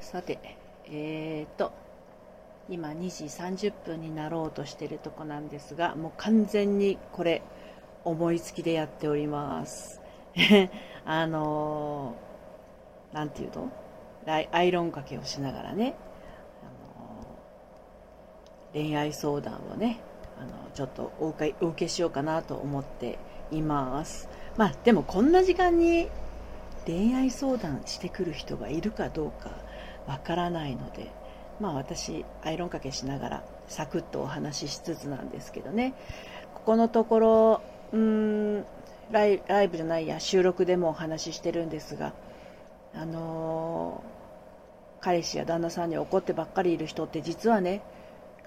さて、えーと、今2時30分になろうとしてるとこなんですが、もう完全にこれ、思いつきでやっております。あのー、なんていうの？アイロンかけをしながらね、あのー、恋愛相談をね、あのちょっとお受けお受けしようかなと思っています。まあでもこんな時間に恋愛相談してくる人がいるかどうかわからないので、まあ私、アイロンかけしながらサクッとお話ししつつなんですけどね、ここのところ、うーんライライブじゃないや、収録でもお話ししてるんですが、あのー、彼氏や旦那さんに怒ってばっかりいる人って実はね、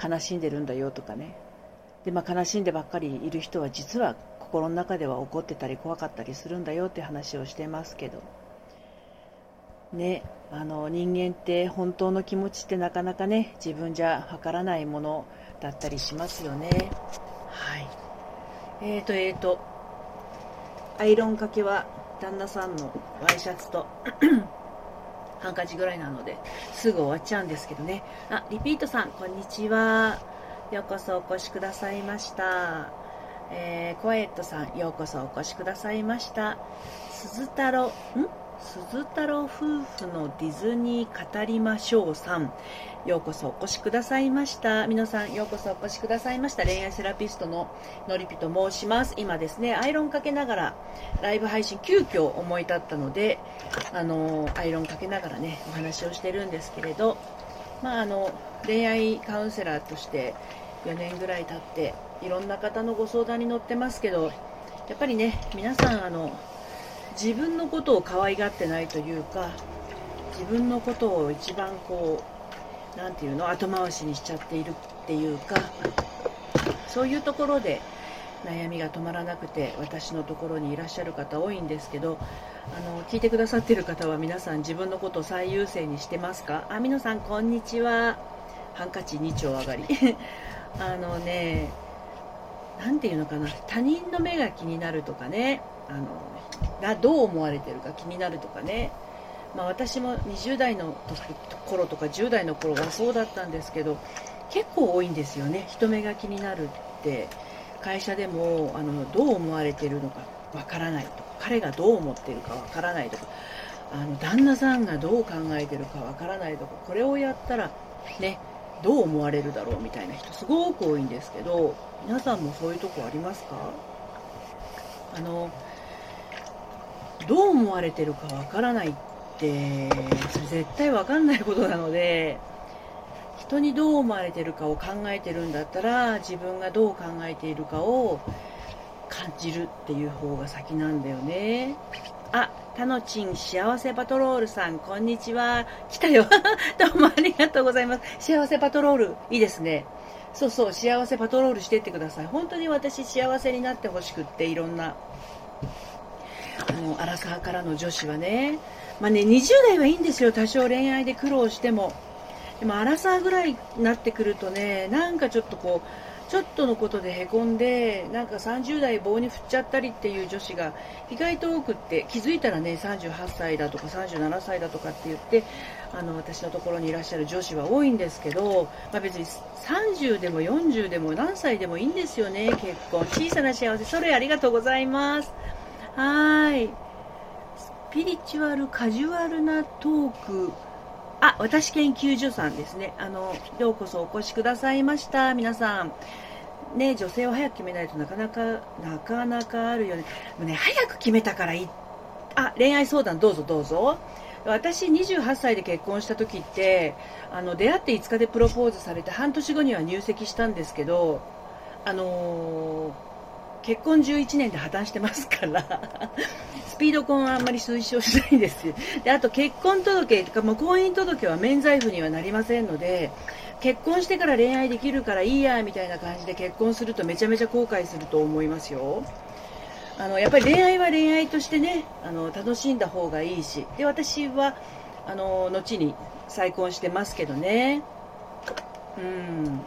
悲しんでるんだよとかね。で、まあ、悲しんでばっかりいる人は実は心の中では怒ってたり怖かったりするんだよって話をしてますけど。ね、あの人間って本当の気持ちってなかなかね自分じゃわからないものだったりしますよね。はい。えーとえーとアイロンかけは旦那さんのワイシャツと ハンカチぐらいなのですぐ終わっちゃうんですけどね。あリピートさんこんにちは。ようこそお越しくださいました。えー、コエットさんようこそお越しくださいました。鈴太郎ん？鈴太郎夫婦のディズニー語りましょうさん。ようこそお越しくださいました。皆さんようこそお越しくださいました。恋愛セラピストののりぴと申します。今ですねアイロンかけながらライブ配信急遽思い立ったのであのアイロンかけながらねお話をしてるんですけれどまああの恋愛カウンセラーとして4年ぐらい経っていろんな方のご相談に乗ってますけどやっぱりね皆さんあの自分のことを可愛がってないというか自分のことを一番こう何て言うの後回しにしちゃっているっていうかそういうところで悩みが止まらなくて私のところにいらっしゃる方多いんですけどあの聞いてくださってる方は皆さん自分のことを最優先にしてますか？あみのさんこんにちは。ハンカチ2丁上がり。あのね何て言うのかな。他人の目が気になるとかね。あのがどう思われてるか気になるとかね、まあ、私も20代の頃とか10代の頃はそうだったんですけど結構多いんですよね。人目が気になるって。会社でもあのどう思われてるのかわからないとか。彼がどう思ってるかわからないとか。あの旦那さんがどう考えてるかわからないとか。これをやったらねどう思われるだろうみたいな人すごく多いんですけど皆さんもそういうとこありますか？あのどう思われてるかわからないってそれ絶対わかんないことなので人にどう思われてるかを考えてるんだったら自分がどう考えているかを感じるっていう方が先なんだよね。あタノチン幸せパトロールさんこんにちは。来たよ。どうもありがとうございます。幸せパトロールいいですね。そうそう幸せパトロールしてってください。本当に私幸せになってほしくっていろんなあの荒川からの女子はね、まあね、20代はいいんですよ、多少恋愛で苦労しても。でも、荒沢ぐらいになってくるとね、なんかちょっとこう、ちょっとのことでへこんで、なんか30代棒に振っちゃったりっていう女子が意外と多くって、気づいたらね、38歳だとか37歳だとかって言って、あの、私のところにいらっしゃる女子は多いんですけど、まあ、別に30でも40でも何歳でもいいんですよね、結婚。小さな幸せ、それありがとうございます。はい。スピリチュアルカジュアルなトーク。あ、私研究所さんですね。あの、ようこそお越しくださいました。皆さん。ね、女性を早く決めないとなかなか、なかなかあるよね。もうね、早く決めたからいい。あ、恋愛相談どうぞどうぞ。私28歳で結婚した時ってあの出会って5日でプロポーズされて半年後には入籍したんですけどあのー結婚11年で破綻してますから スピード婚はあんまり推奨しないんです。で、あと結婚届とか、もう婚姻届は免罪符にはなりませんので、結婚してから恋愛できるからいいや、みたいな感じで結婚するとめちゃめちゃ後悔すると思いますよ。あの、やっぱり恋愛は恋愛としてね、あの、楽しんだ方がいいし、で、私は、あの、後に再婚してますけどね。うん。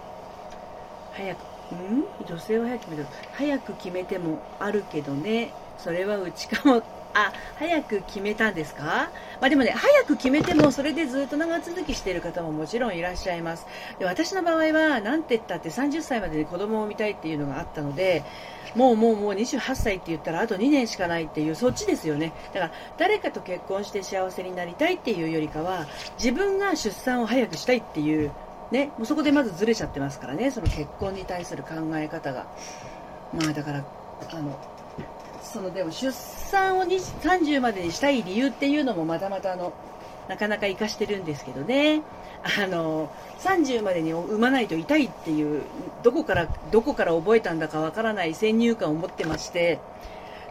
早くん？女性は早く決める早く決めてもあるけどねそれはうちかもあ、早く決めたんですか？まあでもね、早く決めても、それでずっと長続きしている方ももちろんいらっしゃいます。で私の場合は、なんて言ったって30歳までに子供を産みたいっていうのがあったので、もうもうもう28歳って言ったらあと2年しかないっていう、そっちですよね。だから、誰かと結婚して幸せになりたいっていうよりかは、自分が出産を早くしたいっていう、ね、もうそこでまずずれちゃってますからね、その結婚に対する考え方が。まあだから、あの、そのでも出産を30までにしたい理由っていうのもまたまたあのなかなか活かしてるんですけどねあの30までに産まないと痛いっていうどこからどこから覚えたんだかわからない先入観を持ってまして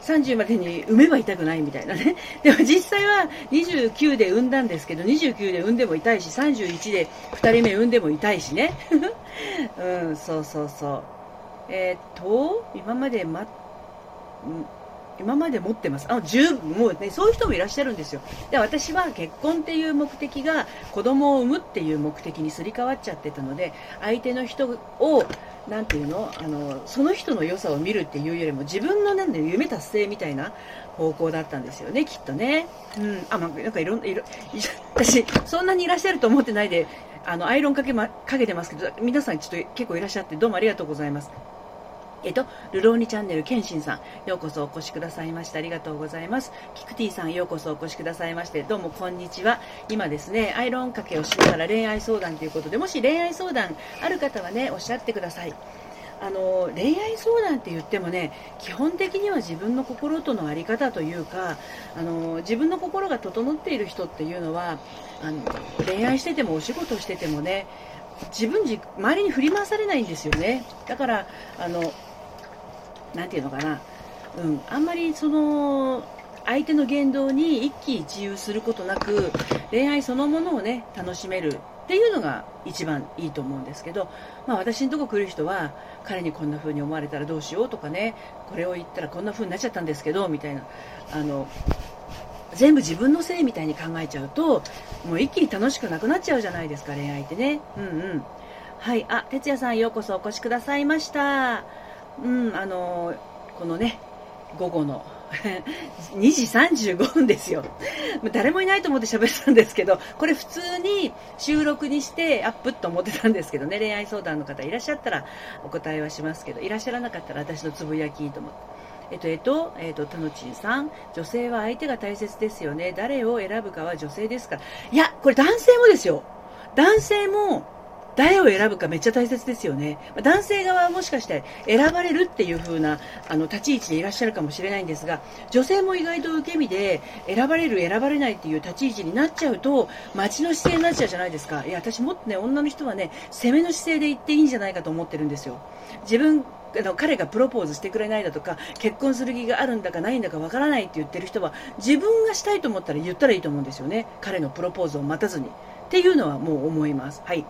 30までに産めば痛くないみたいなね。でも実際は29で産んだんですけど、29で産んでも痛いし、31で2人目産んでも痛いしね。うん、そうそうそう。えー、っと、今までま、今まで持ってます。あ、十分、もうね、そういう人もいらっしゃるんですよ。で、私は結婚っていう目的が子供を産むっていう目的にすり替わっちゃってたので、相手の人を、なんていうの？あの、その人の良さを見るっていうよりも自分のなんで夢達成みたいな方向だったんですよね、きっとね。うん。あ、まあ、なんかいろんな、いろ、私、そんなにいらっしゃると思ってないで、あの、アイロンかけま、かけてますけど、皆さんちょっと結構いらっしゃってどうもありがとうございます。えっと、ルローニチャンネル、ケンシンさん、ようこそお越しくださいまして、ありがとうございます。キクティさん、ようこそお越しくださいまして、どうもこんにちは。今ですね、アイロンかけをしながら恋愛相談ということで、もし恋愛相談ある方はね、おっしゃってください。あの恋愛相談って言ってもね基本的には自分の心との在り方というかあの自分の心が整っている人っていうのはあの恋愛しててもお仕事しててもね自分自周りに振り回されないんですよねだからあの何て言うのかな、うん、あんまりその相手の言動に一喜一憂することなく恋愛そのものをね楽しめるっていうのが一番いいと思うんですけど、まあ、私のとこ来る人は彼にこんな風に思われたらどうしようとかねこれを言ったらこんな風になっちゃったんですけどみたいな。あの全部自分のせいみたいに考えちゃうともう一気に楽しくなくなっちゃうじゃないですか恋愛ってね。うんうん。はい。あ哲也さんようこそお越しくださいました。うん、あのこのね、午後の 2時35分ですよ。誰もいないと思って喋ったんですけど、これ普通に収録にしてアップと思ってたんですけどね、恋愛相談の方いらっしゃったらお答えはしますけど、いらっしゃらなかったら私のつぶやきと思って。えっと、えっと、えっと、たのちんさん、女性は相手が大切ですよね。誰を選ぶかは女性ですから。いや、これ男性もですよ。男性も誰を選ぶかめっちゃ大切ですよね。男性側はもしかして選ばれるっていう風なあの立ち位置でいらっしゃるかもしれないんですが、女性も意外と受け身で選ばれる、選ばれないっていう立ち位置になっちゃうと、街の姿勢になっちゃうじゃないですか。いや、私もっとね、女の人はね、攻めの姿勢で言っていいんじゃないかと思ってるんですよ。自分あの彼がプロポーズしてくれないだとか結婚する気があるんだかないんだかわからないって言ってる人は自分がしたいと思ったら言ったらいいと思うんですよね彼のプロポーズを待たずにっていうのはもう思いますはい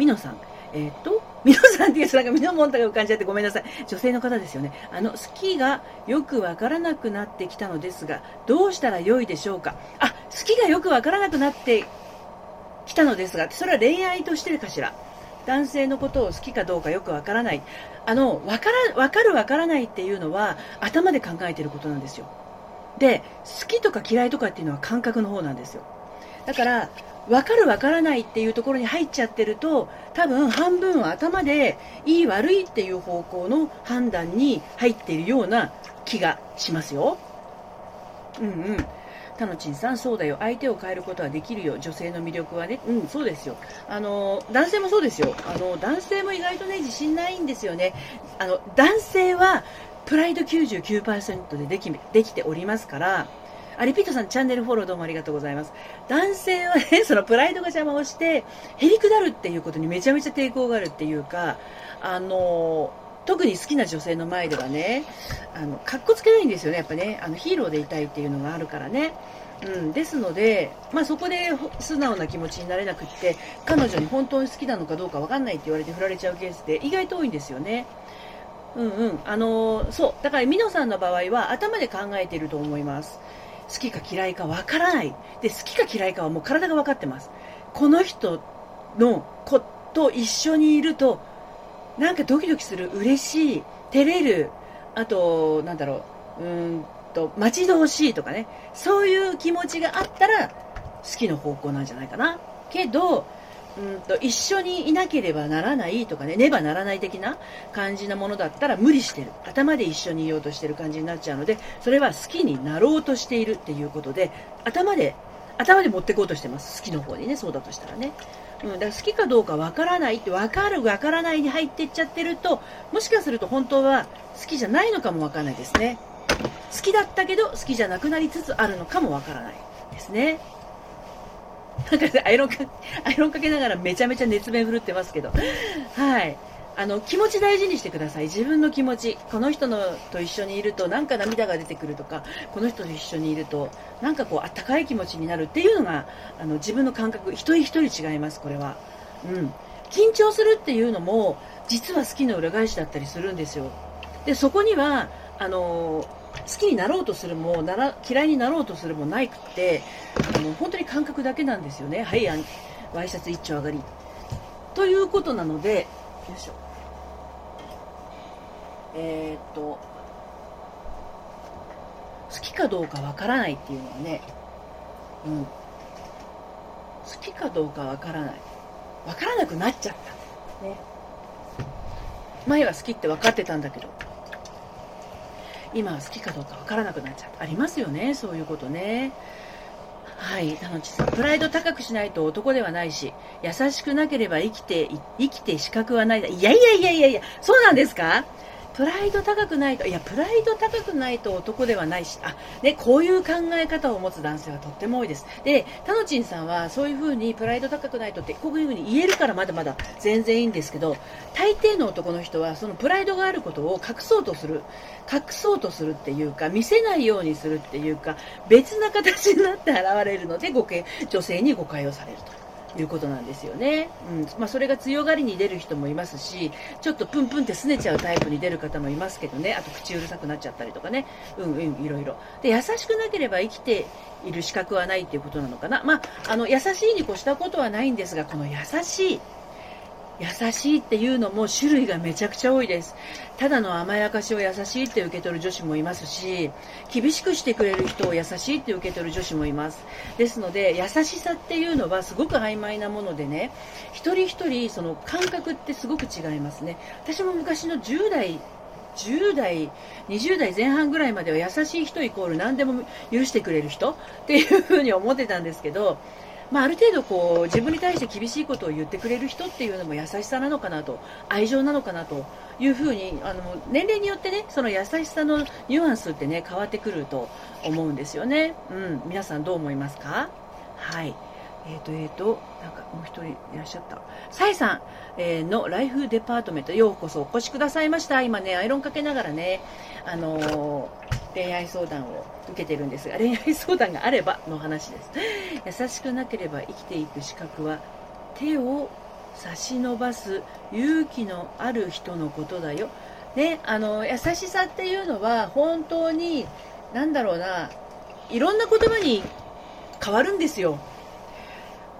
みのさん。えっ、ー、と、みのさんっていうなんかみのもんたが浮かんじゃってごめんなさい。女性の方ですよね。あの、スキーがよくわからなくなってきたのですが、どうしたらよいでしょうか？あ、好きがよくわからなくなってきたのですが、それは恋愛としてるかしら？男性のことを好きかどうかよくわからない。あの、わから、わかるわからないっていうのは、頭で考えてることなんですよ。で、好きとか嫌いとかっていうのは感覚の方なんですよ。だから、分かる分からないっていうところに入っちゃってると多分半分は頭でいい悪いっていう方向の判断に入っているような気がしますよ。うんうん。タノチンさん、そうだよ。相手を変えることはできるよ。女性の魅力はね。うん、そうですよ。あの、男性もそうですよ。あの、男性も意外とね、自信ないんですよね。あの、男性は、プライド99%でできできておりますから、あ、リピートさん、チャンネルフォローどうもありがとうございます。男性はね、そのプライドが邪魔をして、へりくだるっていうことにめちゃめちゃ抵抗があるっていうか、あの、特に好きな女性の前ではね、あの、かっこつけないんですよね、やっぱね。あの、ヒーローでいたいっていうのがあるからね。うん、ですので、まあ、そこで素直な気持ちになれなくって、彼女に本当に好きなのかどうか分かんないって言われて振られちゃうケースって意外と多いんですよね。うんうん。あのー、そう。だから、ミノさんの場合は頭で考えていると思います。好きか嫌いかわからない。で、好きか嫌いかはもう体が分かってます。この人の子と一緒にいると、なんかドキドキする、嬉しい、照れる、あと、なんだろう、うんと待ち遠しいとかね。そういう気持ちがあったら好きの方向なんじゃないかな。けどうんと一緒にいなければならないとかねねばならない的な感じなものだったら無理してる。頭で一緒にいようとしてる感じになっちゃうのでそれは好きになろうとしているっていうことで頭で頭で持ってこうとしてます。好きの方にねそうだとしたらね、うん、だから好きかどうかわからないって分かる分からないに入っていっちゃってるともしかすると本当は好きじゃないのかもわからないですね。好きだったけど好きじゃなくなりつつあるのかもわからないですね。なんかアイロンか、アイロンかけながらめちゃめちゃ熱弁振るってますけど。はい。あの、気持ち大事にしてください。自分の気持ち。この人のと一緒にいるとなんか涙が出てくるとか、この人と一緒にいるとなんかこうあったかい気持ちになるっていうのが、あの、自分の感覚、一人一人違います、これは。うん。緊張するっていうのも、実は好きの裏返しだったりするんですよ。で、そこには、あの好きになろうとするもなら嫌いになろうとするもないくってあの本当に感覚だけなんですよね。はいワイシャツ一丁上がり。ということなのでよいしょ。えー、っと好きかどうかわからないっていうのはね、うん、好きかどうかわからない。わからなくなっちゃった。ね。前は好きって分かってたんだけど。今は好きかどうか分からなくなっちゃう。ありますよね。そういうことね。はい。田のちさんプライド高くしないと男ではないし優しくなければ生きて生きて資格はない。いやいやいやいやいやそうなんですか？プライド高くないと、いや、プライド高くないと男ではないし、あ、ね、こういう考え方を持つ男性はとっても多いです。で、タノチンさんはそういう風にプライド高くないとって、こういう風に言えるからまだまだ全然いいんですけど、大抵の男の人はそのプライドがあることを隠そうとする、隠そうとするっていうか、見せないようにするっていうか、別な形になって現れるので、女性に誤解をされると。いうことなんですよね。うんまあ、それが強がりに出る人もいますし、ちょっとプンプンって拗ねちゃうタイプに出る方もいますけどね、あと口うるさくなっちゃったりとかね、うんうん、いろいろ。で、優しくなければ生きている資格はないっていうことなのかな。まあ、あの、優しいに越したことはないんですが、この優しい、優しいっていうのも種類がめちゃくちゃ多いです。ただの甘やかしを優しいって受け取る女子もいますし、厳しくしてくれる人を優しいって受け取る女子もいます。ですので、優しさっていうのはすごく曖昧なものでね、一人一人その感覚ってすごく違いますね。私も昔の10代10代、20代前半ぐらいまでは優しい人イコール何でも許してくれる人っていうふうに思ってたんですけど、まあ、ある程度こう自分に対して厳しいことを言ってくれる人っていうのも優しさなのかなと愛情なのかなというふうにあの年齢によってねその優しさのニュアンスってね変わってくると思うんですよね、うん、皆さんどう思いますか？はい。えーと、えーと、なんかもう一人いらっしゃった。サイさん、えー、のライフデパートメント、ようこそお越しくださいました。今ね、アイロンかけながらね、あの、恋愛相談を受けてるんですが、恋愛相談があればの話です。優しくなければ生きていく資格は、手を差し伸ばす勇気のある人のことだよ。ね、あの、優しさっていうのは、本当に、なんだろうな、いろんな言葉に変わるんですよ。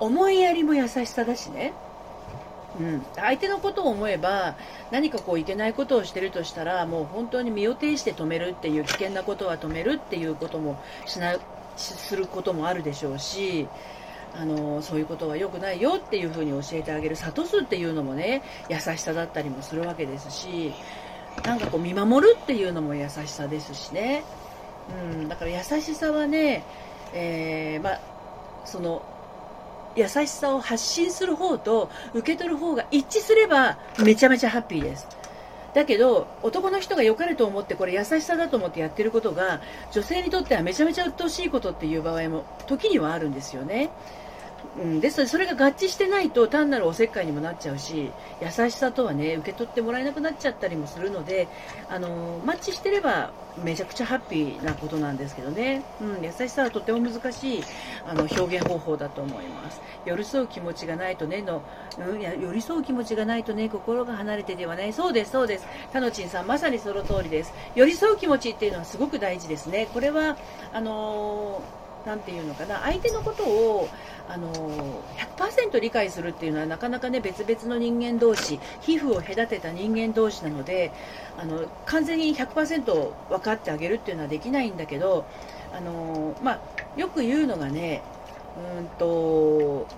思いやりも優しさだしね、うん、相手のことを思えば何かこういけないことをしてるとしたらもう本当に身を挺して止めるっていう危険なことは止めるっていうこともしなすることもあるでしょうしあのそういうことは良くないよっていうふうに教えてあげる諭すっていうのもね優しさだったりもするわけですしなんかこう見守るっていうのも優しさですしね、うん、だから優しさはね、えー、まあ、その優しさを発信する方と受け取る方が一致すればめちゃめちゃハッピーです。だけど男の人が良かれと思ってこれ優しさだと思ってやってることが女性にとってはめちゃめちゃ鬱陶しいことっていう場合も時にはあるんですよね。うん、ですのでそれが合致してないと単なるおせっかいにもなっちゃうし優しさとはね受け取ってもらえなくなっちゃったりもするのであのマッチしてればめちゃくちゃハッピーなことなんですけどね、うん、優しさはとても難しいあの表現方法だと思います。寄り添う気持ちがないとねの、うん、や寄り添う気持ちがないとね心が離れてではない。そうですそうです。タノチンさんまさにその通りです。寄り添う気持ちっていうのはすごく大事ですね。これはあのー何て言うのかな。相手のことをあの100%理解するっていうのはなかなかね別々の人間同士皮膚を隔てた人間同士なのであの完全に100%分かってあげるっていうのはできないんだけどあの、まあ、よく言うのがねうんと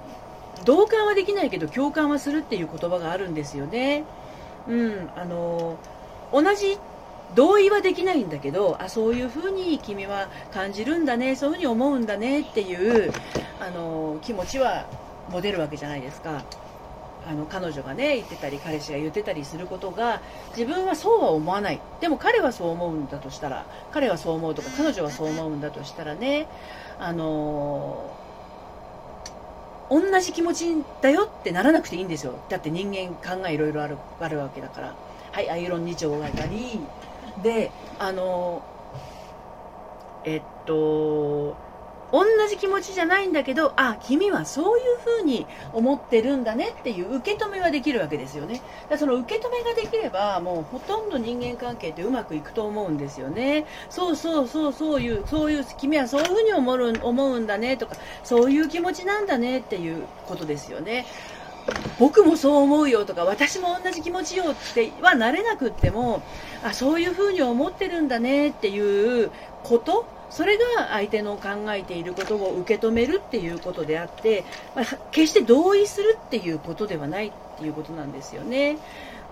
同感はできないけど共感はするっていう言葉があるんですよね。うん、あの同じ同意はできないんだけどあそういうふうに君は感じるんだねそういうふうに思うんだねっていうあの気持ちは持てるわけじゃないですか。あの彼女がね言ってたり彼氏が言ってたりすることが自分はそうは思わない。でも彼はそう思うんだとしたら彼はそう思うとか彼女はそう思うんだとしたらねあの同じ気持ちだよってならなくていいんですよ。だって人間考えいろいろあるあるわけだから。はいアイロン2丁がいたりであのえっと同じ気持ちじゃないんだけどあ君はそういうふうに思ってるんだねっていう受け止めはできるわけですよね。だその受け止めができればもうほとんど人間関係ってうまくいくと思うんですよね。そうそうそうそういうそういう君はそういうふうに思う思うんだねとかそういう気持ちなんだねっていうことですよね。僕もそう思うよとか私も同じ気持ちよってはなれなくってもあそういうふうに思ってるんだねっていうことそれが相手の考えていることを受け止めるっていうことであって、まあ、決して同意するっていうことではないっていうことなんですよね。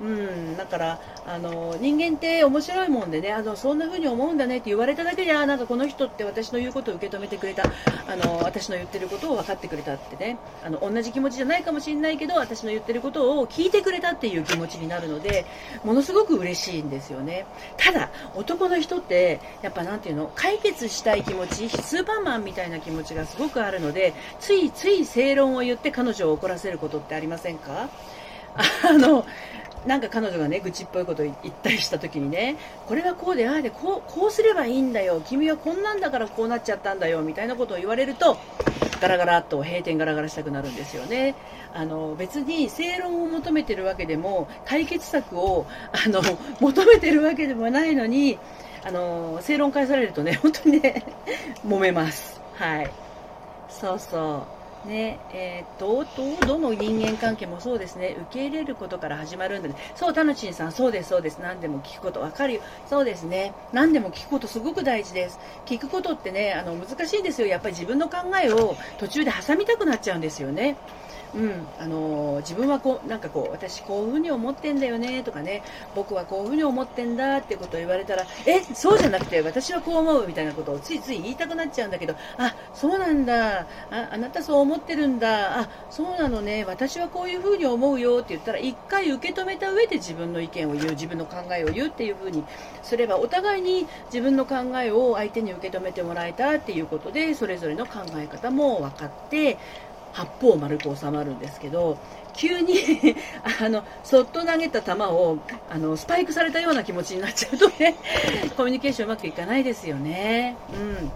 うん、だからあの人間って面白いもんでねあのそんな風に思うんだねって言われただけであなんかこの人って私の言うことを受け止めてくれたあの私の言ってることを分かってくれたってねあの同じ気持ちじゃないかもしれないけど私の言ってることを聞いてくれたっていう気持ちになるのでものすごく嬉しいんですよね。ただ男の人ってやっぱ何ていうの解決したい気持ちスーパーマンみたいな気持ちがすごくあるのでついつい正論を言って彼女を怒らせることってありませんか？あのなんか彼女がね愚痴っぽいこと言ったりした時にねこれはこうでああでこうこうすればいいんだよ君はこんなんだからこうなっちゃったんだよみたいなことを言われるとガラガラっと閉店ガラガラしたくなるんですよね。あの別に正論を求めてるわけでも解決策をあの求めてるわけでもないのにあの正論返されるとね本当にね揉めます。はい。そうそう。ねえー、とどの人間関係もそうですね。受け入れることから始まるんだね。そうタヌチンさんそうですそうです。何でも聞くこと分かるよ。そうですね。何でも聞くことすごく大事です。聞くことってねあの難しいんですよ。やっぱり自分の考えを途中で挟みたくなっちゃうんですよね。うん、あの自分はこうなんかこう私こういうふうに思ってんだよねとかね。僕はこういうふうに思ってんだってことを言われたらえそうじゃなくて私はこう思うみたいなことをついつい言いたくなっちゃうんだけどあそうなんだ。ああなたそう思ってるんだ。あそうなのね。私はこういうふうに思うよって言ったら一回受け止めた上で自分の意見を言う自分の考えを言うっていうふうにすればお互いに自分の考えを相手に受け止めてもらえたっていうことでそれぞれの考え方も分かって八方丸く収まるんですけど急に あのそっと投げた球をあのスパイクされたような気持ちになっちゃうとね コミュニケーションうまくいかないですよね。うん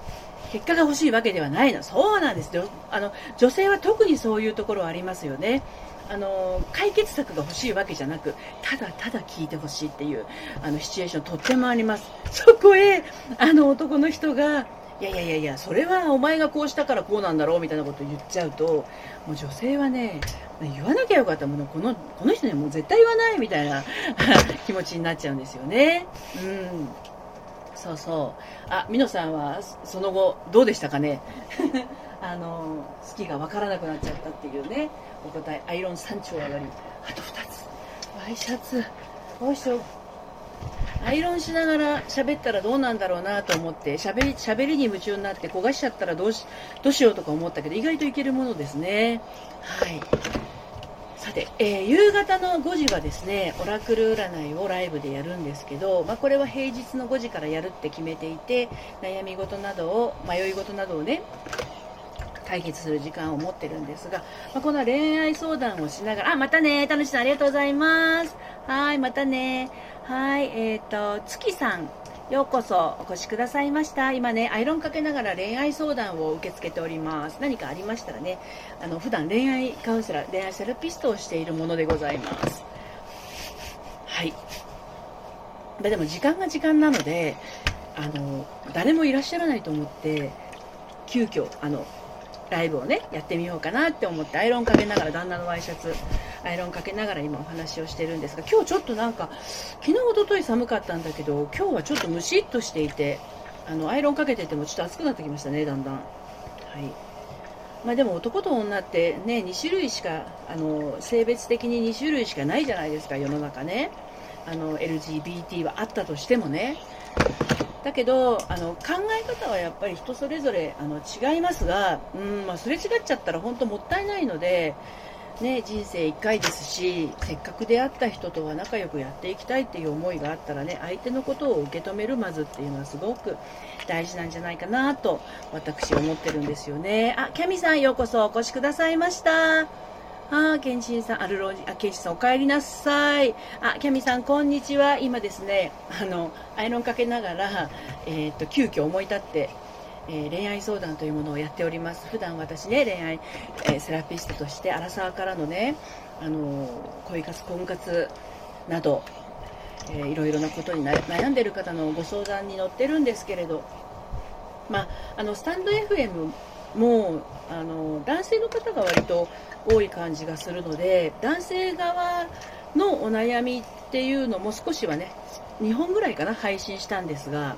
結果が欲しいわけではないの。そうなんですよ。あの、女性は特にそういうところはありますよね。あの、解決策が欲しいわけじゃなく、ただただ聞いてほしいっていう、あの、シチュエーションとってもあります。そこへ、あの、男の人が、いやいやいやいやそれはお前がこうしたからこうなんだろうみたいなことを言っちゃうともう女性はね言わなきゃよかった。ものこのこの人にはもう絶対言わないみたいな 気持ちになっちゃうんですよね。うん。そうそう。あみのさんはその後どうでしたかね？あの好きが分からなくなっちゃったっていうね。お答えアイロン3丁上がりあと2つ。ワイシャツ。よいしょアイロンしながら喋ったらどうなんだろうなと思って喋り喋りに夢中になって焦がしちゃったらどうしどうしようとか思ったけど意外といけるものですね。はいさて、えー、夕方の5時はですねオラクル占いをライブでやるんですけど、まあ、これは平日の5時からやるって決めていて悩み事などを迷い事などをね解決する時間を持ってるんですが、まあ、この恋愛相談をしながら、あ、またね、楽しさんありがとうございます。はい、またね。はい、えっ、ー、と、月さん、ようこそお越しくださいました。今ね、アイロンかけながら恋愛相談を受け付けております。何かありましたらね、あの、普段恋愛カウンセラー、恋愛セラピストをしているものでございます。はい。でも時間が時間なので、あの、誰もいらっしゃらないと思って、急遽あのライブをねやってみようかなって思ってアイロンかけながら旦那のワイシャツアイロンかけながら今お話をしてるんですが今日ちょっとなんか昨日おととい寒かったんだけど今日はちょっとムシッとしていてあのアイロンかけててもちょっと暑くなってきましたねだんだん。はい。まあ、でも男と女ってね2種類しかあの性別的に2種類しかないじゃないですか世の中ね。あの LGBT はあったとしてもね。だけどあの考え方はやっぱり人それぞれあの違いますが、うんまあ、すれ違っちゃったら本当もったいないので、ね、人生1回ですしせっかく出会った人とは仲良くやっていきたいっていう思いがあったらね相手のことを受け止めるまずっていうのはすごく大事なんじゃないかなと私思ってるんですよねあキャミさんようこそお越しくださいましたあ、ケンシンさん、アルロージ、あ、ケンシンさんお帰りなさい。あ、キャミさん、こんにちは。今ですね、あの、アイロンかけながら、えっ、と、急遽思い立って、えー、恋愛相談というものをやっております。普段私ね、恋愛、えー、セラピストとして、アラサーからのね、あの恋活、婚活など、えー、いろいろなことに悩んでる方のご相談に乗ってるんですけれど、まあ、あの、スタンド FM もあの男性の方が割と多い感じがするので男性側のお悩みっていうのも少しはね2本ぐらいかな配信したんですが、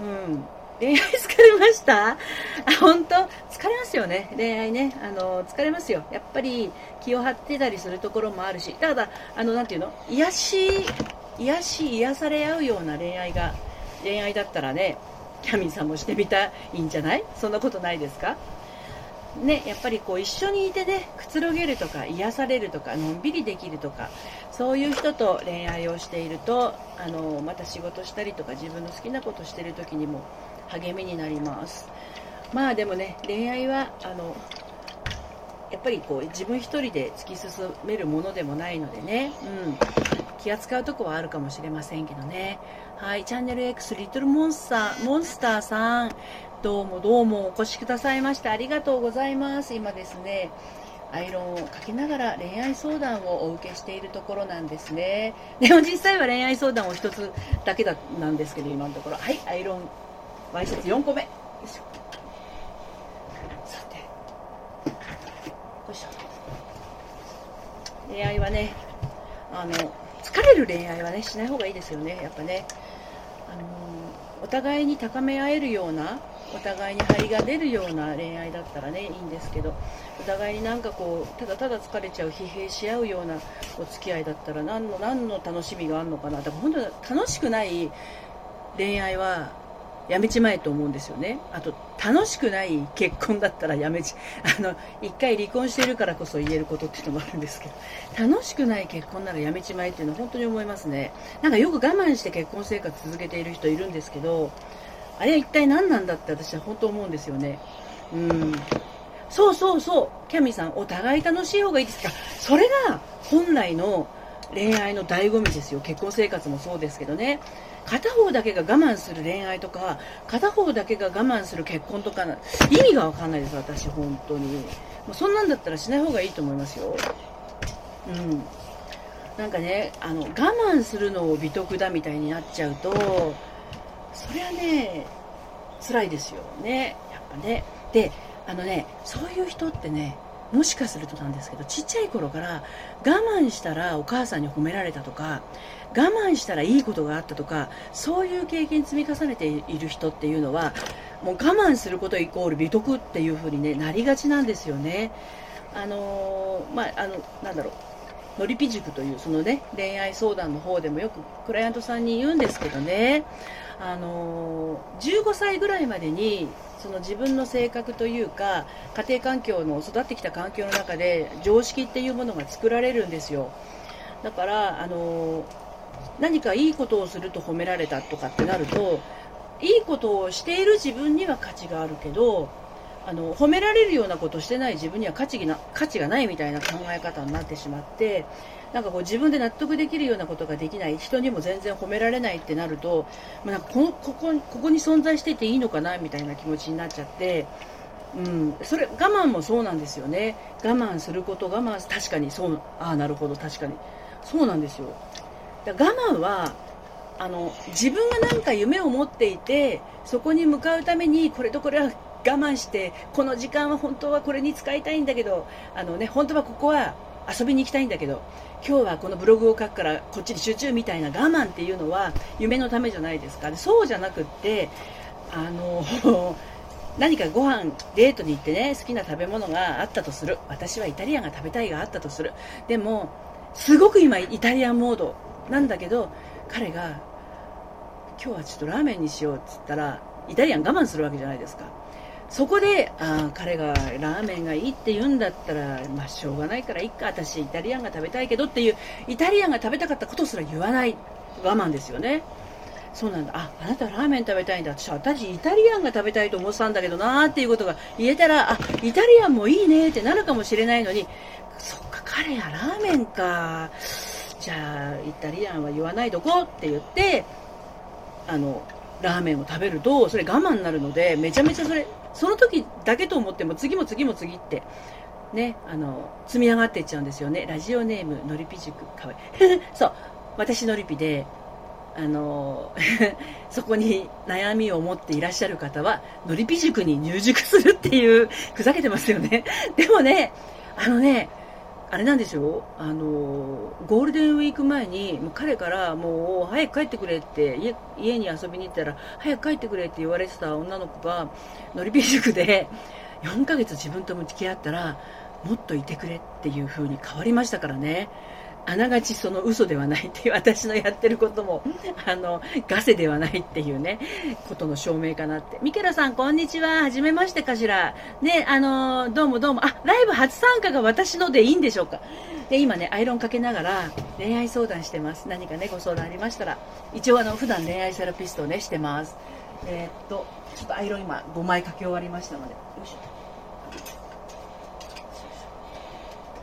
うん、恋愛疲れました？あ本当？疲れますよね。恋愛ね。あの疲れますよ。やっぱり気を張ってたりするところもあるし。ただあのなていうの？癒し癒し癒され合うような恋愛が恋愛だったらねキャミンさんもしてみたいんじゃない？そんなことないですか？ね、やっぱりこう一緒にいてねくつろげるとか癒されるとかのんびりできるとかそういう人と恋愛をしているとあのまた仕事したりとか自分の好きなことしてる時にも励みになります。まあでもね恋愛はあのやっぱりこう自分1人で突き進めるものでもないのでね、うん、気扱うとこはあるかもしれませんけどね。はい。チャンネル X リトルモンスターモンスターさん。どうもどうもお越しくださいましてありがとうございます。今ですねアイロンをかけながら恋愛相談をお受けしているところなんですね。でも実際は恋愛相談を1つだけだなんですけど今のところ。はい。アイロンワイシャツ4個目。さて。よいしょ。恋愛はねあの疲れる恋愛はねしない方がいいですよね。やっぱね。あのお互いに高め合えるようなお互いに張りが出るような恋愛だったらねいいんですけどお互いになんかこうただただ疲れちゃう疲弊し合うようなお付き合いだったら何の何の楽しみがあるのかな。だから本当楽しくない恋愛はやめちまえと思うんですよね。あと、楽しくない結婚だったらやめち、あの、一回離婚してるからこそ言えることっていうのもあるんですけど、楽しくない結婚ならやめちまえっていうのは本当に思いますね。なんかよく我慢して結婚生活続けている人いるんですけど、あれは一体何なんだって私は本当思うんですよね。うん。そうそうそう、キャミーさん、お互い楽しい方がいいですか？それが本来の恋愛の醍醐味ですよ。結婚生活もそうですけどね。片方だけが我慢する恋愛とか、片方だけが我慢する結婚とか、意味がわかんないです、私、本当に。もうそんなんだったらしない方がいいと思いますよ。うん。なんかね、あの、我慢するのを美徳だみたいになっちゃうと、それはね辛いですよねやっぱねであのねそういう人ってねもしかするとなんですけどちっちゃい頃から我慢したらお母さんに褒められたとか我慢したらいいことがあったとかそういう経験積み重ねている人っていうのはもう我慢することイコール美徳っていう風に、ね、なりがちなんですよね。あのー、まあ、あのなんだろう。のりぴ塾というそのね恋愛相談の方でもよくクライアントさんに言うんですけどね。あの15歳ぐらいまでにその自分の性格というか家庭環境の育ってきた環境の中で常識っていうものが作られるんですよ。だからあの何かいいことをすると褒められたとかってなるといいことをしている自分には価値があるけどあの褒められるようなことをしてない自分には価値が価値がないみたいな考え方になってしまってなんかこう自分で納得できるようなことができない人にも全然褒められないってなると、まあ、こここここに存在していていいのかなみたいな気持ちになっちゃって、うん、それ我慢もそうなんですよね。我慢すること我慢確かにそうああなるほど確かに。そうなんですよ。だ我慢はあの自分が何か夢を持っていてそこに向かうためにこれとこれは我慢してこの時間は本当はこれに使いたいんだけどあの、ね、本当はここは遊びに行きたいんだけど今日はこのブログを書くからこっちに集中みたいな我慢っていうのは夢のためじゃないですか。そうじゃなくってあの 何かご飯デートに行ってね好きな食べ物があったとする。私はイタリアンが食べたいがあったとする。でもすごく今イタリアンモード。なんだけど彼が今日はちょっとラーメンにしようっつったらイタリアン我慢するわけじゃないですか。そこであ彼がラーメンがいいって言うんだったら、まあ、しょうがないからいっか私イタリアンが食べたいけどっていうイタリアンが食べたかったことすら言わない。我慢ですよね。そうなんだ。ああなたラーメン食べたいんだ。私私イタリアンが食べたいと思ってたんだけどなーっていうことが言えたらあイタリアンもいいねってなるかもしれないのにそっか彼やラーメンか。じゃあイタリアンは言わないどこって言ってあのラーメンを食べるとそれ我慢になるのでめちゃめちゃそれその時だけと思っても次も次も次ってねあの積み上がっていっちゃうんですよね。ラジオネームのりぴ塾。かわいい。そう。私のりぴであの そこに悩みを持っていらっしゃる方はのりぴ塾に入塾するっていうふざけてますよね。でもねあのねあれなんですよ、あのゴールデンウィーク前に、もう彼からもう早く帰ってくれって家、に遊びに行ったら、早く帰ってくれって言われてた女の子が、のりぴ塾で4ヶ月自分と向き合ったら、もっといてくれっていう風に変わりましたからね。あながちその嘘ではないっていう私のやってることもあのガセではないっていうねことの証明かなって。ミケラさんこんにちは。はじめましてかしら。ねあのどうもどうも。あライブ初参加が私のでいいんでしょうか。で今ねアイロンかけながら恋愛相談してます。何かねご相談ありましたら。一応あの普段恋愛セラピストをねしてます。えー、っとちょっとアイロン今5枚かけ終わりましたので。よいし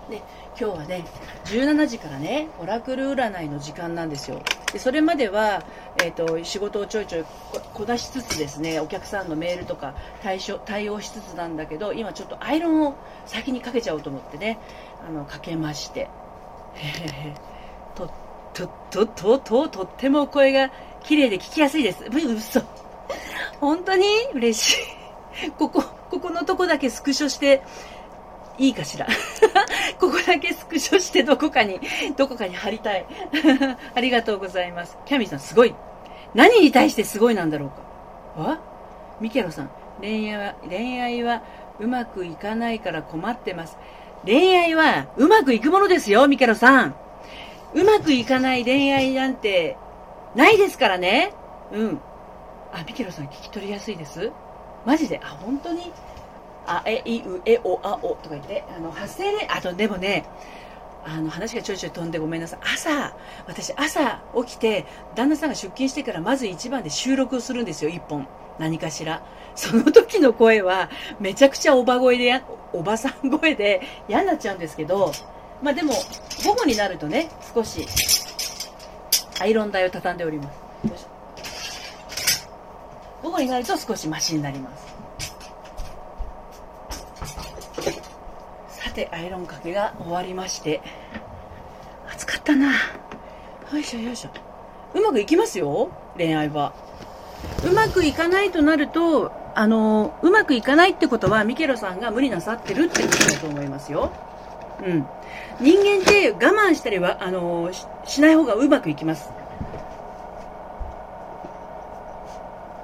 ょ。ね今日はね17時からねオラクル占いの時間なんですよ。でそれまでは、えーと、仕事をちょいちょいこなしつつですねお客さんのメールとか対処対応しつつなんだけど今ちょっとアイロンを先にかけちゃおうと思ってねあのかけまして。ととととととっても声が綺麗で聞きやすいです。嘘。本当に嬉しい。ここここのとこだけスクショしていいかしら ここだけスクショしてどこかに、どこかに貼りたい。ありがとうございます。キャミーさんすごい。何に対してすごいなんだろうか。あミケロさん、恋愛は、恋愛はうまくいかないから困ってます。恋愛はうまくいくものですよ、ミケロさん。うまくいかない恋愛なんてないですからね。うん。あ、ミケロさん聞き取りやすいです。マジで？あ、本当に？あえいうえおあおとか言ってあの発声であとでもねあの話がちょいちょい飛んでごめんなさい。朝私朝起きて旦那さんが出勤してからまず一番で収録をするんですよ一本。何かしら。その時の声はめちゃくちゃおば声でおばさん声で嫌になっちゃうんですけどまあでも午後になるとね少しアイロン台を畳んでおります。午後になると少しマシになります。てアイロンかけが終わりまして。暑かったな。よいしょよいしょ。うまくいきますよ恋愛は。うまくいかないとなるとあのうまくいかないってことはミケロさんが無理なさってるってことだと思いますよ。うん。人間って我慢したりはあのしない方がうまくいきます。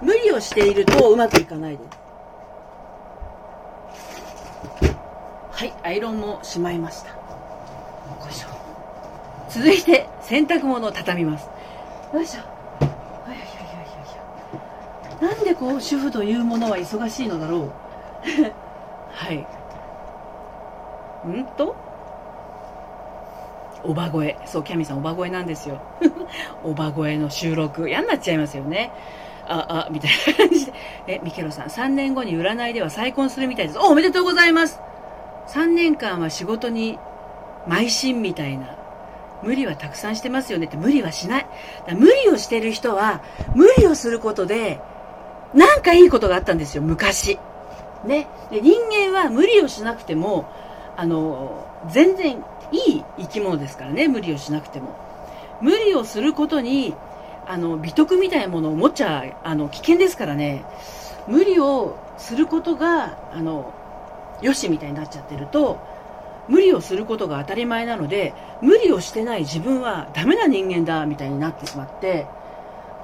無理をしているとうまくいかないです。はいアイロンもしまいました。よいしょ。続いて洗濯物を畳みます。よいしょ。はいはいはいはいなんでこう主婦というものは忙しいのだろう。はい。うんと？おば声。そうキャミさんおば声なんですよ。おば声の収録。嫌になっちゃいますよね。ああみたいな感じで。えミケロさん3年後に占いでは再婚するみたいです。おおめでとうございます。3年間は仕事に邁進みたいな。無理はたくさんしてますよねって。無理はしない。無理をしてる人は無理をすることでなんかいいことがあったんですよ。昔。ね。で人間は無理をしなくてもあの全然いい生き物ですからね。無理をしなくても。無理をすることにあの美徳みたいなものを持っちゃあの危険ですからね。無理をすることがあのよしみたいになっちゃってると無理をすることが当たり前なので無理をしてない自分はダメな人間だみたいになってしまって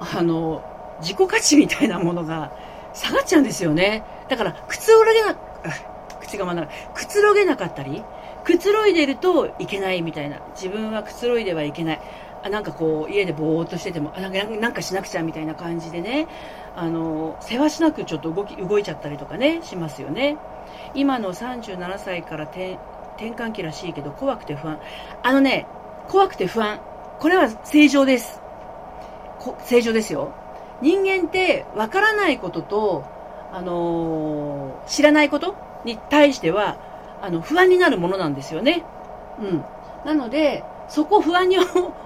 あの自己価値みたいなものが 下がっちゃうんですよね。だから靴を脱げな 口がまなくつろげなかったりくつろいでるといけないみたいな。自分はくつろいではいけない。あなんかこう家でぼーっとしててもあなんかしなくちゃみたいな感じでねあのせわしなくちょっと動き動いちゃったりとかねしますよね。今の37歳から転換期らしいけど怖くて不安。あのね怖くて不安。これは正常です。正常ですよ。人間ってわからないことと、あのー、知らないことに対してはあの不安になるものなんですよね。うん、なのでそこ不安に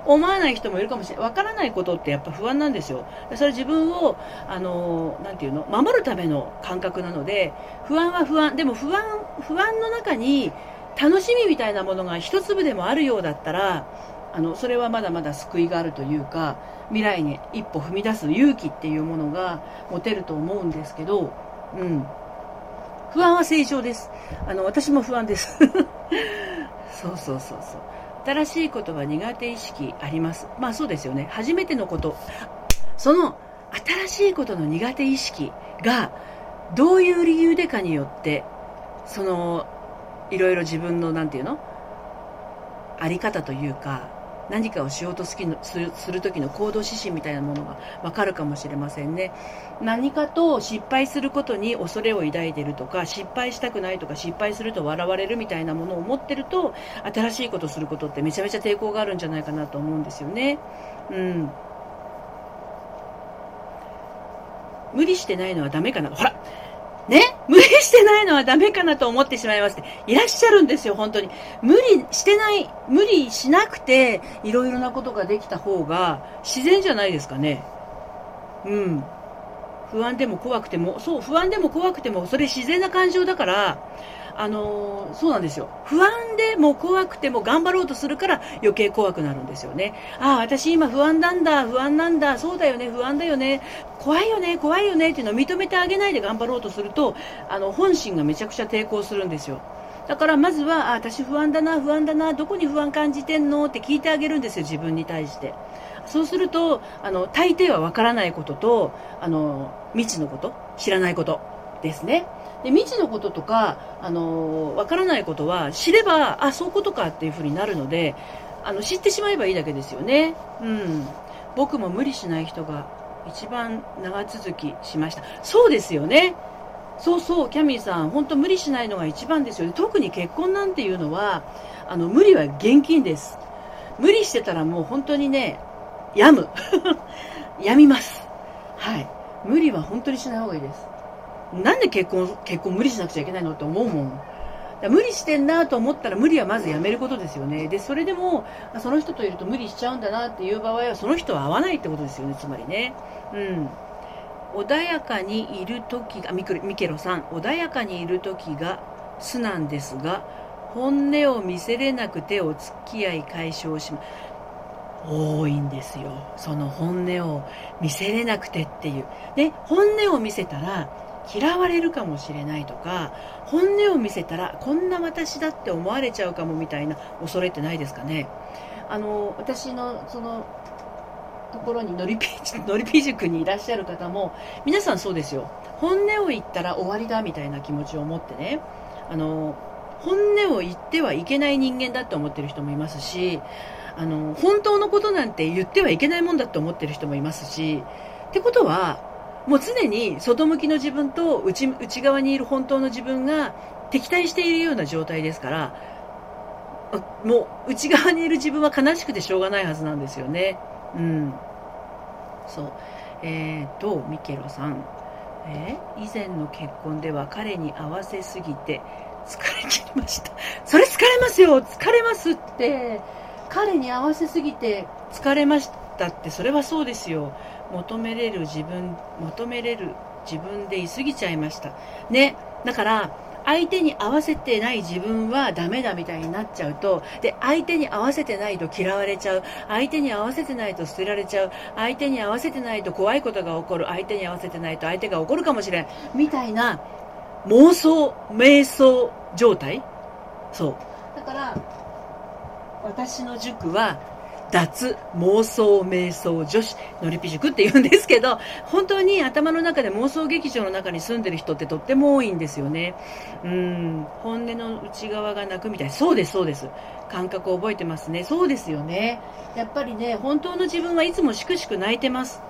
思わない人もいるかもしれない。わからないことってやっぱ不安なんですよ。それ自分を、あの、なんていうの、守るための感覚なので、不安は不安。でも不安、不安の中に楽しみみたいなものが一粒でもあるようだったら、あの、それはまだまだ救いがあるというか、未来に一歩踏み出す勇気っていうものが持てると思うんですけど、うん。不安は正常です。あの、私も不安です。そうそうそうそう。新しいことは苦手意識あります。まあそうですよね。初めてのこと。その新しいことの苦手意識がどういう理由でかによって、その、いろいろ自分の、なんて言うの？あり方というか、何かをしようとする時の行動指針みたいなものがわかるかもしれませんね。何かと失敗することに恐れを抱いてるとか、失敗したくないとか、失敗すると笑われるみたいなものを持ってると、新しいことすることってめちゃめちゃ抵抗があるんじゃないかなと思うんですよね。うん。無理してないのはダメかな。ほらね無理してないのはダメかなと思ってしまいますっていらっしゃるんですよ、本当に。無理してない、無理しなくて、いろいろなことができた方が自然じゃないですかね。うん。不安でも怖くても、そう、不安でも怖くても、それ自然な感情だから、あの、そうなんですよ。不安でも怖くても頑張ろうとするから余計怖くなるんですよね。ああ、私今不安なんだ、不安なんだ、そうだよね、不安だよね、怖いよね、怖いよねっていうのを認めてあげないで頑張ろうとすると、あの、本心がめちゃくちゃ抵抗するんですよ。だからまずは、あ、私不安だな、不安だな、どこに不安感じてんの？って聞いてあげるんですよ、自分に対して。そうすると、あの、大抵はわからないことと、あの、未知のこと、知らないことですね。で未知のこととか、あのわからないことは知ればあそういうことかっていうふうになるのであの知ってしまえばいいだけですよね。うん、僕も無理しない人が一番長続きしました。そうですよね。そうそう、キャミーさん、本当無理しないのが一番ですよね。特に結婚なんていうのは、あの、無理は現金です。無理してたらもう本当にね、病む。病みます。はい。無理は本当にしない方がいいです。なんで結婚、結婚無理しなくちゃいけないのって思うもん。無理してんなと思ったら無理はまずやめることですよね。で、それでも、その人といると無理しちゃうんだなっていう場合は、その人は合わないってことですよね、つまりね。うん。穏やかにいる時が、ミケロさん、穏やかにいる時が素なんですが、本音を見せれなくてお付き合い解消します。多いんですよ。その本音を見せれなくてっていう。で、本音を見せたら、嫌われるかもしれないとか本音を見せたらこんな私だって思われちゃうかもみたいな恐れってないですかね？あの私のそのところにのりぴの りぴ塾にいらっしゃる方も皆さんそうですよ。本音を言ったら終わりだみたいな気持ちを持ってね。あの本音を言ってはいけない人間だって思ってる人もいますしあの本当のことなんて言ってはいけないもんだって思ってる人もいますしってことはもう常に外向きの自分と内内側にいる本当の自分が敵対しているような状態ですからもう内側にいる自分は悲しくてしょうがないはずなんですよね。うん。そう。えっ、ー、と、ミケロさん。えー、以前の結婚では彼に合わせすぎて疲れ切りました。それ疲れますよ疲れますって。彼に合わせすぎて疲れましたって、それはそうですよ。求めれる自分、求めれる自分でいすぎちゃいました。ね。だから、相手に合わせてない自分はダメだみたいになっちゃうと、で、相手に合わせてないと嫌われちゃう、相手に合わせてないと捨てられちゃう、相手に合わせてないと怖いことが起こる、相手に合わせてないと相手が怒るかもしれん、みたいな妄想、瞑想状態そう。だから、私の塾は、脱妄想瞑想女子のりぴ塾って言うんですけど本当に頭の中で妄想劇場の中に住んでる人ってとっても多いんですよね。うん。本音の内側が泣くみたい。そうですそうです。感覚を覚えてますね。そうですよね。やっぱりね本当の自分はいつもしくしく泣いてます。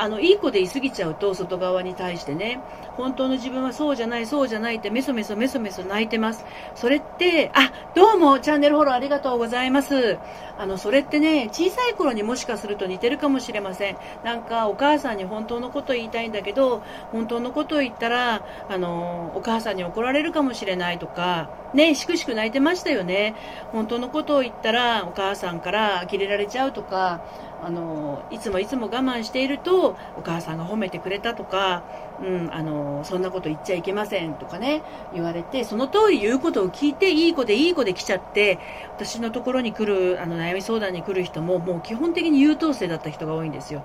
あのいい子でいすぎちゃうと外側に対してね本当の自分はそうじゃないそうじゃないってメソメソメソメソ泣いてます。それってあどうもチャンネルフォローありがとうございます。あのそれってね小さい頃にもしかすると似てるかもしれません。なんかお母さんに本当のこと言いたいんだけど本当のことを言ったらあのお母さんに怒られるかもしれないとかねしくしく泣いてましたよね。本当のことを言ったらお母さんから呆れられちゃうとかあのいつもいつも我慢しているとお母さんが褒めてくれたとか、うん、あのそんなこと言っちゃいけませんとかね言われてその通り言うことを聞いていい子でいい子で来ちゃって私のところに来るあの悩み相談に来る人ももう基本的に優等生だった人が多いんですよ。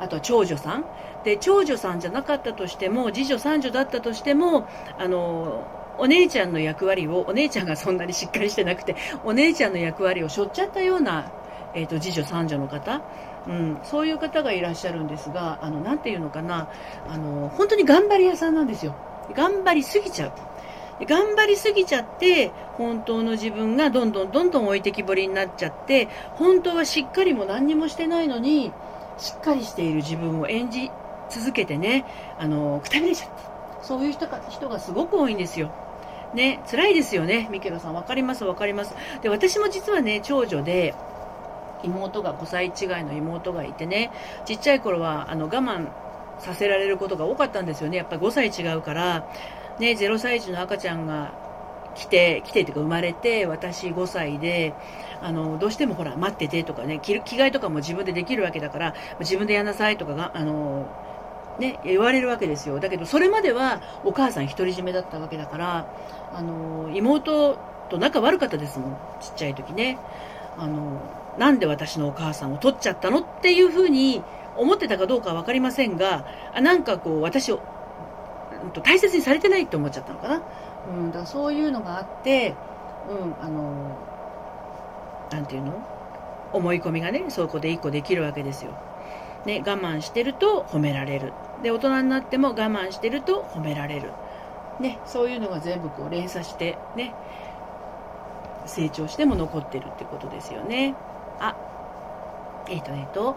あとは長女さんで長女さんじゃなかったとしても次女三女だったとしてもあのお姉ちゃんの役割をお姉ちゃんがそんなにしっかりしてなくてお姉ちゃんの役割を背負っちゃったようなえーと、次女三女の方、うん、そういう方がいらっしゃるんですがあのなていうのかなあの本当に頑張り屋さんなんですよ頑張りすぎちゃう頑張りすぎちゃって本当の自分がどんどんどんどん置いてきぼりになっちゃって本当はしっかりも何にもしてないのにしっかりしている自分を演じ続けてねあのくたびれちゃってそういう人が人がすごく多いんですよ。ね、辛いですよね、ミケロさん。分かります、分かります。で、私も実はね、長女で、妹が5歳違いの妹がいてねちっちゃい頃はあの我慢させられることが多かったんですよね。やっぱ5歳違うから。ね0歳児の赤ちゃんが来て来てっていうか生まれて私5歳であのどうしてもほら待っててとかね着着替えとかも自分でできるわけだから自分でやんなさいとかがあのね、言われるわけですよ。だけどそれまではお母さん独り占めだったわけだからあの妹と仲悪かったですもん。ちっちゃい時ね。あのなんで私のお母さんを取っちゃったのっていうふうに思ってたかどうかは分かりませんがあなんかこう私を大切にされてないって思っちゃったのかな、うん、だからそういうのがあって、うん、あのなんていうの？思い込みがねそこで1個できるわけですよ。ね、我慢してると褒められる。で、大人になっても我慢してると褒められる。ね、そういうのが全部こう連鎖して、ね、成長しても残ってるってことですよね。あ、えっ、ー、と、えっ、ー、と、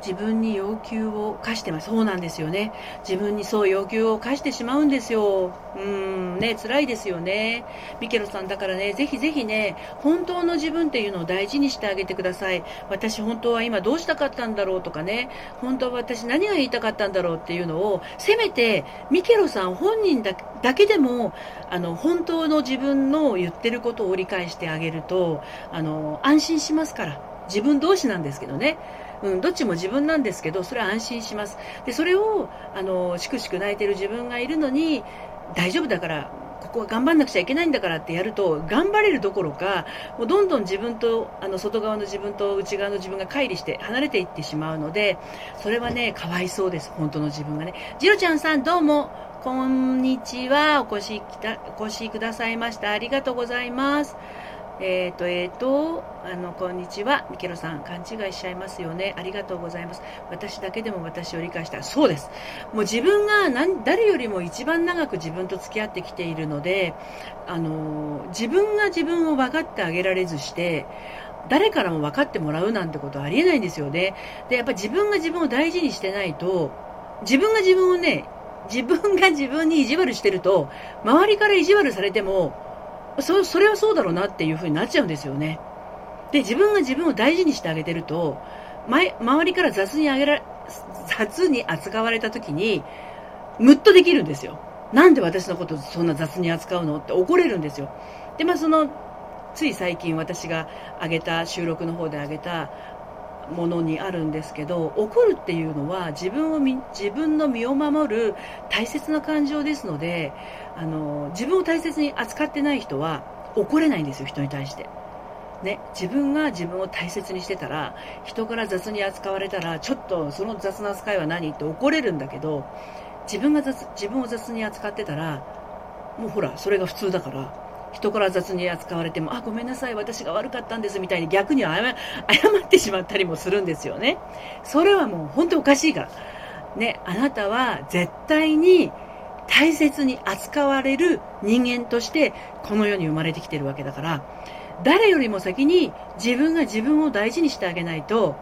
自分に要求を課してます。そうなんですよね。自分にそう要求を課してしまうんですよ。うん、ね、辛いですよね。ミケロさんだからね、ぜひぜひね、本当の自分っていうのを大事にしてあげてください。私本当は今どうしたかったんだろうとかね、本当は私何が言いたかったんだろうっていうのを、せめてミケロさん本人だけでも、あの、本当の自分の言ってることを理解してあげると、あの、安心しますから。自分同士なんですけどね。うん、どっちも自分なんですけど、それは安心します。で、それを、あの、しくしく泣いてる自分がいるのに、大丈夫だから、ここは頑張んなくちゃいけないんだからってやると、頑張れるどころか、もうどんどん自分と、あの、外側の自分と内側の自分が乖離して離れていってしまうので、それはね、かわいそうです。本当の自分がね。ジロちゃんさん、どうも、こんにちは。お越しきた、お越しくださいました。ありがとうございます。えっ、ー、と、えっ、ー、と、あの、こんにちは。ミケロさん、勘違いしちゃいますよね。ありがとうございます。私だけでも私を理解した。そうです。もう自分が何誰よりも一番長く自分と付き合ってきているので、あの、自分が自分を分かってあげられずして、誰からも分かってもらうなんてことはありえないんですよね。で、やっぱ自分が自分を大事にしてないと、自分が自分をね、自分が自分に意地悪してると、周りから意地悪されても、そそれはそうだろうなっていうふうになっちゃうんですよね。で、自分が自分を大事にしてあげてると、前周りから雑にあげら雑に扱われた時に、ムッとできるんですよ。なんで私のことそんな雑に扱うのって怒れるんですよ。で、まあその、つい最近私が上げた、収録の方で上げたものにあるんですけど、怒るっていうのは自分を自分の身を守る大切な感情ですので、あの自分を大切に扱ってない人は怒れないんですよ人に対して。ね、自分が自分を大切にしてたら人から雑に扱われたらちょっとその雑な扱いは何って怒れるんだけど自分が自分を雑に扱ってたらもうほらそれが普通だから人から雑に扱われてもあごめんなさい私が悪かったんですみたいに逆に謝謝ってしまったりもするんですよね。それはもう本当おかしいから。ねあなたは絶対に大切に扱われる人間としてこの世に生まれてきてるわけだから。誰よりも先に自分が自分を大事にしてあげないと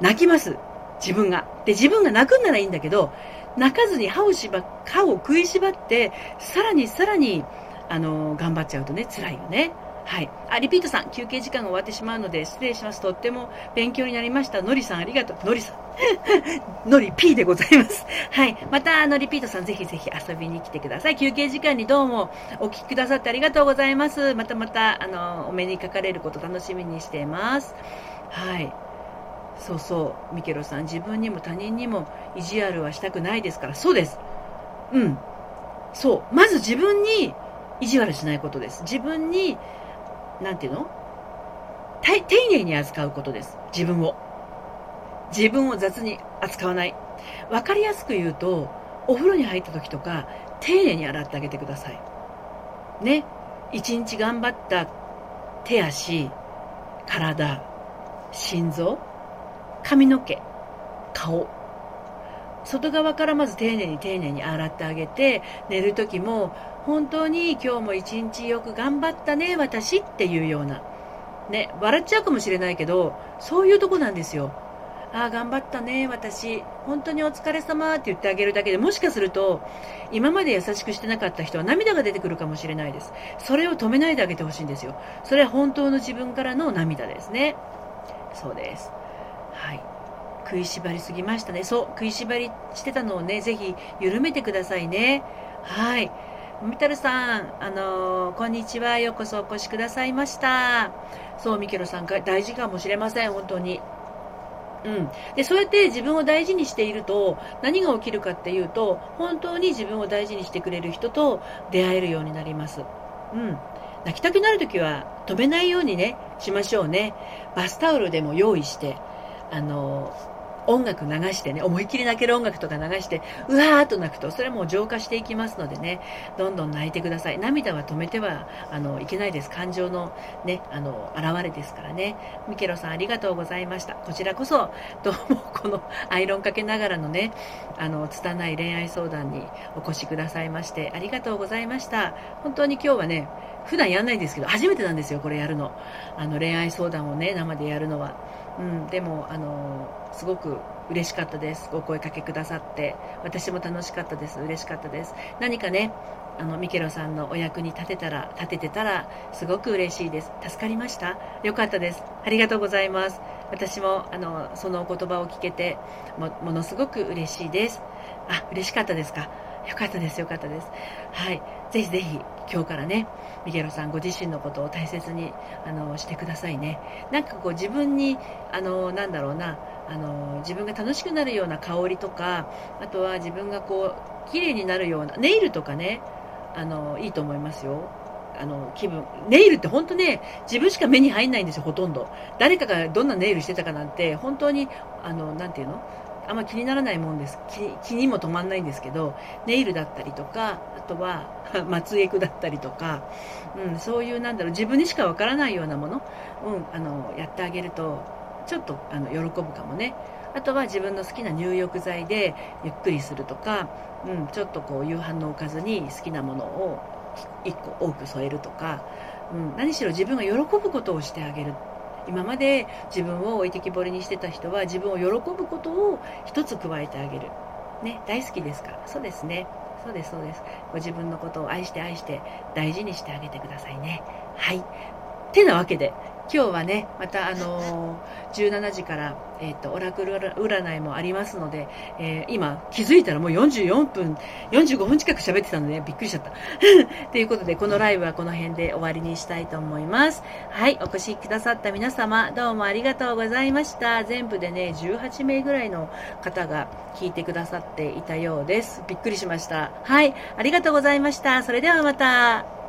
泣きます。自分が。で自分が泣くんならいいんだけど泣かずに歯をしば歯を食いしばってさらにさらにあの頑張っちゃうとね辛いよねはい。あ、リピートさん、休憩時間が終わってしまうので失礼します。とっても勉強になりました。のりさん、ありがとう。のりさん。のり P でございます。はい。また、あの、リピートさん、ぜひぜひ遊びに来てください。休憩時間にどうもお聞きくださってありがとうございます。またまた、あの、お目にかかれること楽しみにしています。はい。そうそう、ミケロさん、自分にも他人にも意地悪はしたくないですから、そうです。うん。そう。まず自分に意地悪しないことです。自分になんていうの？丁寧に扱うことです。自分を。自分を雑に扱わない。わかりやすく言うと、お風呂に入った時とか、丁寧に洗ってあげてください。ね。一日頑張った手足、体、心臓、髪の毛、顔。外側からまず丁寧に丁寧に洗ってあげて、寝る時も本当に今日も一日よく頑張ったね、私っていうような。ね、笑っちゃうかもしれないけど、そういうとこなんですよ。ああ、頑張ったね、私。本当にお疲れ様って言ってあげるだけでもしかすると、今まで優しくしてなかった人は涙が出てくるかもしれないです。それを止めないであげてほしいんですよ。それは本当の自分からの涙ですね。そうです。はい。食いしばりすぎましたね。そう、食いしばりしてたのをね、ぜひ緩めてくださいね。はい。みたるさん、あのー、こんにちは。ようこそお越しくださいました。そう、ミケロさん大事かもしれません。本当に。うん。で、そうやって自分を大事にしていると、何が起きるかっていうと、本当に自分を大事にしてくれる人と出会えるようになります。うん。泣きたくなるときは止めないようにね、しましょうね。バスタオルでも用意して、あの音楽流してね、思いっきり泣ける音楽とか流して、うわーっと泣くと、それも浄化していきますのでね、どんどん泣いてください。涙は止めては、あの、いけないです。感情のね、あの、現れですからね。ミケロさんありがとうございました。こちらこそ、どうもこのアイロンかけながらのね、あの、拙い恋愛相談にお越しくださいまして、ありがとうございました。本当に今日はね、普段やんないんですけど、初めてなんですよ、これやるの。あの、恋愛相談をね、生でやるのは。うん、でも、あの、すごく嬉しかったです。ご声かけくださって。私も楽しかったです。嬉しかったです。何かね、あの、ミケロさんのお役に立てたら、立ててたら、すごく嬉しいです。助かりましたよかったです。ありがとうございます。私も、あの、そのお言葉を聞けても、ものすごく嬉しいです。あ、嬉しかったですかよかったです、よかったです。はい。ぜひぜひ、今日からね、ミゲロさんご自身のことを大切に、あの、してくださいね。なんかこう自分に、あの、なんだろうな、あの、自分が楽しくなるような香りとか、あとは自分がこう、綺麗になるような、ネイルとかね、あの、いいと思いますよ。あの、気分。ネイルって本当ね、自分しか目に入んないんですよ、ほとんど。誰かがどんなネイルしてたかなんて、本当に、あの、なていうの？あんま気にならないもんです気気にも止まんないんですけどネイルだったりとかあとは 松エクだったりとか、うん、そういうなんだろう自分にしかわからないようなもの、うん、あのやってあげるとちょっとあの喜ぶかもねあとは自分の好きな入浴剤でゆっくりするとか、うん、ちょっとこう夕飯のおかずに好きなものを1個多く添えるとか、うん、何しろ自分が喜ぶことをしてあげる今まで自分を置いてきぼりにしてた人は自分を喜ぶことを一つ加えてあげる。ね、大好きですから。そうですね。そうです、そうです。ご自分のことを愛して愛して大事にしてあげてくださいね。はい。てなわけで、今日はね、またあのー、17時から、えっ、ー、と、オラクル占いもありますので、えー、今気づいたらもう44分、45分近く喋ってたので、ね、びっくりしちゃった。ということで、このライブはこの辺で終わりにしたいと思います。はい、お越しくださった皆様、どうもありがとうございました。全部でね、18名ぐらいの方が聞いてくださっていたようです。びっくりしました。はい、ありがとうございました。それではまた。